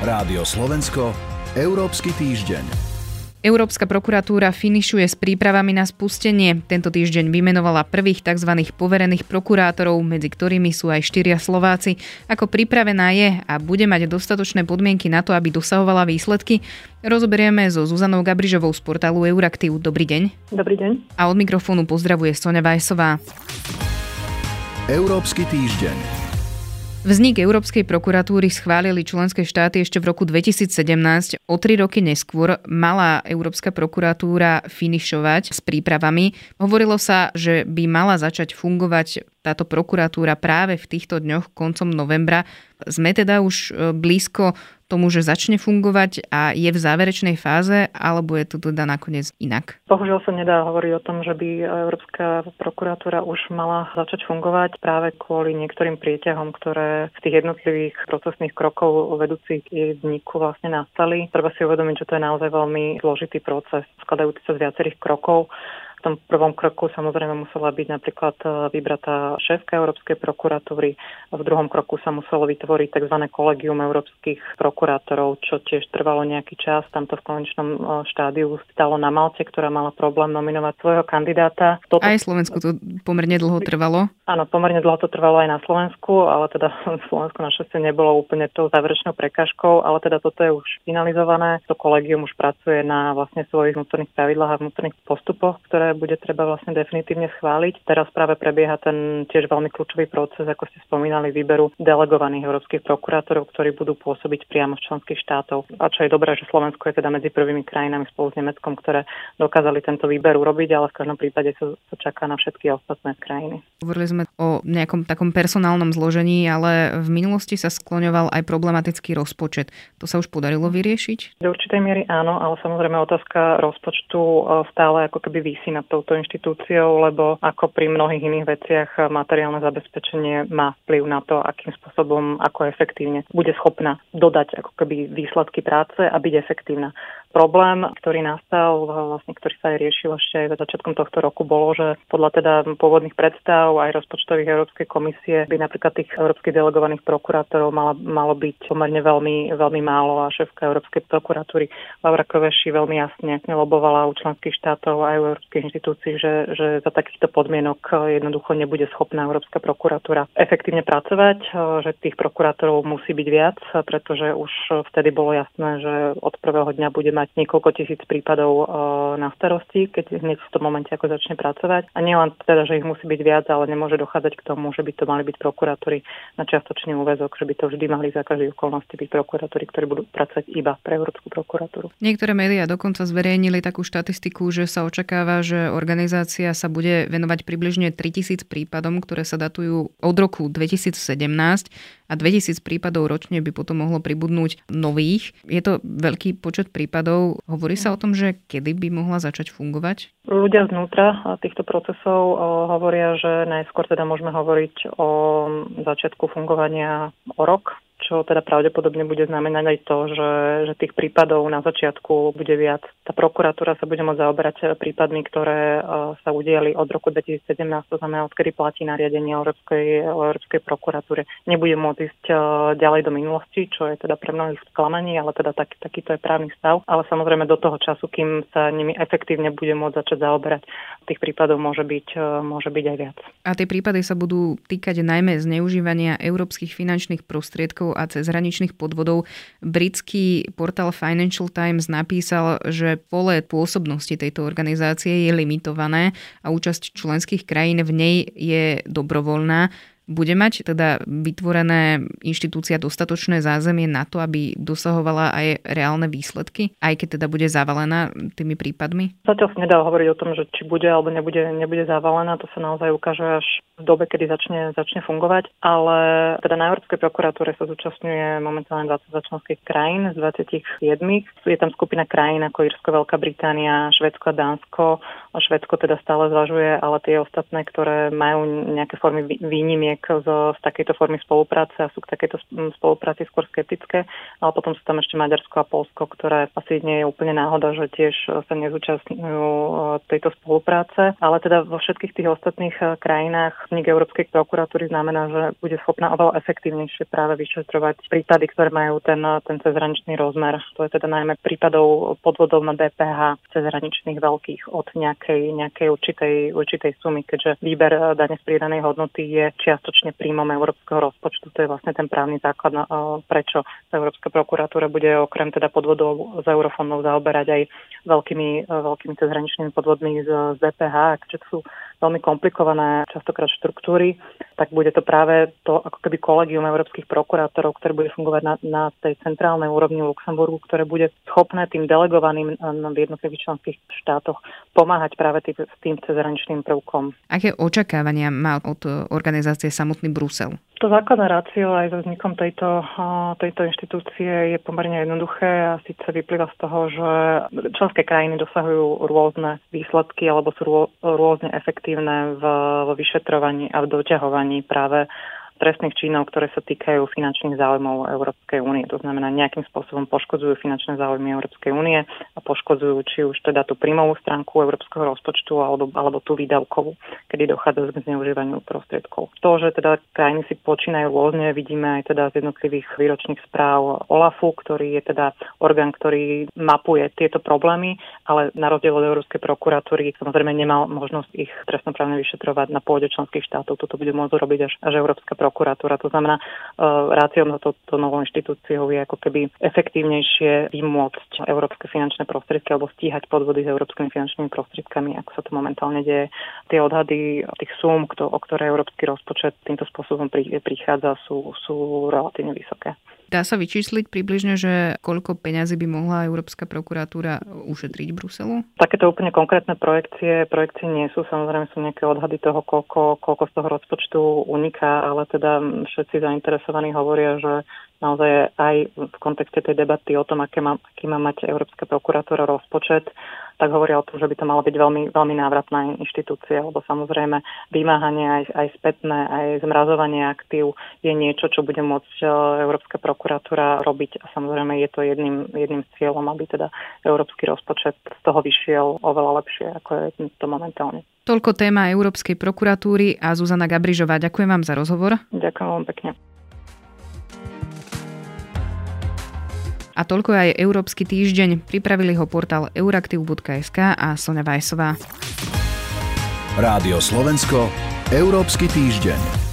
Rádio Slovensko, Európsky týždeň. Európska prokuratúra finišuje s prípravami na spustenie. Tento týždeň vymenovala prvých tzv. poverených prokurátorov, medzi ktorými sú aj štyria Slováci. Ako pripravená je a bude mať dostatočné podmienky na to, aby dosahovala výsledky? Rozoberieme so Zuzanou Gabrižovou z portálu Euraktiv. Dobrý deň. Dobrý deň. A od mikrofónu pozdravuje Sonja Vajsová. Európsky týždeň. Vznik Európskej prokuratúry schválili členské štáty ešte v roku 2017. O tri roky neskôr mala Európska prokuratúra finišovať s prípravami. Hovorilo sa, že by mala začať fungovať táto prokuratúra práve v týchto dňoch koncom novembra. Sme teda už e, blízko tomu, že začne fungovať a je v záverečnej fáze, alebo je to teda nakoniec inak? Bohužiaľ sa nedá hovoriť o tom, že by Európska prokuratúra už mala začať fungovať práve kvôli niektorým prieťahom, ktoré v tých jednotlivých procesných krokov vedúcich jej vzniku vlastne nastali. Treba si uvedomiť, že to je naozaj veľmi zložitý proces, skladajúci sa z viacerých krokov v tom prvom kroku samozrejme musela byť napríklad e, vybratá šéfka Európskej prokuratúry. V druhom kroku sa muselo vytvoriť tzv. kolegium európskych prokurátorov, čo tiež trvalo nejaký čas. Tamto v konečnom e, štádiu stalo na Malte, ktorá mala problém nominovať svojho kandidáta. Toto... Aj Slovensku to pomerne dlho trvalo? Áno, pomerne dlho to trvalo aj na Slovensku, ale teda Slovensko našťastie nebolo úplne tou záverečnou prekažkou, ale teda toto je už finalizované. To kolegium už pracuje na vlastne svojich vnútorných pravidlách a vnútorných postupoch, ktoré bude treba vlastne definitívne schváliť. Teraz práve prebieha ten tiež veľmi kľúčový proces, ako ste spomínali, výberu delegovaných európskych prokurátorov, ktorí budú pôsobiť priamo v členských štátov. A čo je dobré, že Slovensko je teda medzi prvými krajinami spolu s Nemeckom, ktoré dokázali tento výber urobiť, ale v každom prípade sa, sa čaká na všetky ostatné krajiny. Hovorili sme o nejakom takom personálnom zložení, ale v minulosti sa skloňoval aj problematický rozpočet. To sa už podarilo vyriešiť? Do určitej miery áno, ale samozrejme otázka rozpočtu e, stále ako keby vysí nad touto inštitúciou, lebo ako pri mnohých iných veciach materiálne zabezpečenie má vplyv na to, akým spôsobom, ako efektívne bude schopná dodať ako keby výsledky práce a byť efektívna. Problém, ktorý nastal, vlastne, ktorý sa aj riešil ešte aj začiatkom tohto roku, bolo, že podľa teda pôvodných predstav aj rozpočtových Európskej komisie by napríklad tých európskych delegovaných prokurátorov malo, malo byť pomerne veľmi, veľmi málo a šéfka Európskej prokuratúry Laura Koveši veľmi jasne lobovala u členských štátov aj európskych inštitúcií, že, že za takýchto podmienok jednoducho nebude schopná Európska prokuratúra efektívne pracovať, že tých prokurátorov musí byť viac, pretože už vtedy bolo jasné, že od prvého dňa bude mať niekoľko tisíc prípadov na starosti, keď hneď v tom momente ako začne pracovať. A nie len teda, že ich musí byť viac, ale nemôže dochádzať k tomu, že by to mali byť prokurátori na čiastočný úvezok, že by to vždy mali za každej okolnosti byť prokurátori, ktorí budú pracovať iba pre Európsku prokuratúru. Niektoré médiá dokonca zverejnili takú štatistiku, že sa očakáva, že organizácia sa bude venovať približne 3000 prípadom, ktoré sa datujú od roku 2017 a 2000 prípadov ročne by potom mohlo pribudnúť nových. Je to veľký počet prípadov. Hovorí sa o tom, že kedy by mohla začať fungovať? Ľudia znútra týchto procesov hovoria, že najskôr teda môžeme hovoriť o začiatku fungovania o rok, čo teda pravdepodobne bude znamenať aj to, že, že tých prípadov na začiatku bude viac. Tá prokuratúra sa bude môcť zaoberať prípadmi, ktoré uh, sa udiali od roku 2017, to znamená, odkedy platí nariadenie Európskej, Európskej prokuratúre. Nebude môcť ísť uh, ďalej do minulosti, čo je teda pre mnohých sklamaní, ale teda tak, takýto je právny stav. Ale samozrejme do toho času, kým sa nimi efektívne bude môcť začať zaoberať, tých prípadov môže byť, môže byť aj viac. A tie prípady sa budú týkať najmä zneužívania európskych finančných prostriedkov a cezhraničných podvodov. Britský portál Financial Times napísal, že pole pôsobnosti tejto organizácie je limitované a účasť členských krajín v nej je dobrovoľná bude mať teda vytvorené inštitúcia dostatočné zázemie na to, aby dosahovala aj reálne výsledky, aj keď teda bude zavalená tými prípadmi? Zatiaľ sa nedá hovoriť o tom, že či bude alebo nebude, nebude zavalená, to sa naozaj ukáže až v dobe, kedy začne, začne fungovať, ale teda na Európskej prokuratúre sa zúčastňuje momentálne 20 členských krajín z 27. Je tam skupina krajín ako Irsko, Veľká Británia, Švedsko a Dánsko. Švedsko teda stále zvažuje, ale tie ostatné, ktoré majú nejaké formy výnimiek, podnik z, z takejto formy spolupráce a sú k takejto spolupráci skôr skeptické, ale potom sú tam ešte Maďarsko a Polsko, ktoré asi nie je úplne náhoda, že tiež sa nezúčastňujú tejto spolupráce, ale teda vo všetkých tých ostatných krajinách vznik Európskej prokuratúry znamená, že bude schopná oveľa efektívnejšie práve vyšetrovať prípady, ktoré majú ten, ten cezhraničný rozmer. To je teda najmä prípadov podvodov na DPH cezhraničných veľkých od nejakej, nejakej určitej, určitej sumy, keďže výber dane z pridanej hodnoty je čiastočne príjmom európskeho rozpočtu. To je vlastne ten právny základ, prečo Európska prokuratúra bude okrem teda podvodov z eurofondov zaoberať aj veľkými, veľkými cezhraničnými podvodmi z, z DPH, keďže sú veľmi komplikované častokrát štruktúry, tak bude to práve to ako keby kolegium európskych prokurátorov, ktoré bude fungovať na, na tej centrálnej úrovni Luxemburgu, ktoré bude schopné tým delegovaným v jednotlivých členských štátoch pomáhať práve tým, s tým cezhraničným prvkom. Aké očakávania má od organizácie samotný Brusel? To základné rácio aj so vznikom tejto, tejto inštitúcie je pomerne jednoduché a síce vyplýva z toho, že členské krajiny dosahujú rôzne výsledky alebo sú rôzne efektívne v, vo vyšetrovaní a v doťahovaní práve trestných činov, ktoré sa týkajú finančných záujmov Európskej únie. To znamená, nejakým spôsobom poškodzujú finančné záujmy Európskej únie a poškodzujú či už teda tú príjmovú stránku európskeho rozpočtu alebo, alebo tú výdavkovú, kedy dochádza k zneužívaniu prostriedkov. To, že teda krajiny si počínajú rôzne, vidíme aj teda z jednotlivých výročných správ OLAFu, ktorý je teda orgán, ktorý mapuje tieto problémy, ale na rozdiel od Európskej prokuratúry samozrejme nemal možnosť ich trestnoprávne vyšetrovať na pôde členských štátov. Toto bude môcť robiť až, až Európska prokuratúra prokuratúra. To znamená, e, ráciom na toto novou inštitúciou je ako keby efektívnejšie vymôcť európske finančné prostriedky alebo stíhať podvody s európskymi finančnými prostriedkami, ako sa to momentálne deje. Tie odhady tých súm, o ktoré európsky rozpočet týmto spôsobom prichádza, sú, sú relatívne vysoké. Dá sa vyčísliť približne, že koľko peňazí by mohla Európska prokuratúra ušetriť Bruselu? Takéto úplne konkrétne projekcie, projekcie nie sú. Samozrejme sú nejaké odhady toho, koľko, koľko z toho rozpočtu uniká, ale teda všetci zainteresovaní hovoria, že naozaj aj v kontexte tej debaty o tom, aké má, aký má mať Európska prokuratúra rozpočet, tak hovoria o tom, že by to malo byť veľmi, veľmi návratná inštitúcia, lebo samozrejme vymáhanie aj, aj spätné, aj zmrazovanie aktív je niečo, čo bude môcť e, Európska prokuratúra robiť a samozrejme je to jedným, jedným cieľom, aby teda Európsky rozpočet z toho vyšiel oveľa lepšie, ako je to momentálne. Toľko téma Európskej prokuratúry a Zuzana Gabrižová. Ďakujem vám za rozhovor. Ďakujem vám pekne. A toľko aj Európsky týždeň. Pripravili ho portál euraktiv.sk a Sonja Vajsová. Rádio Slovensko, Európsky týždeň.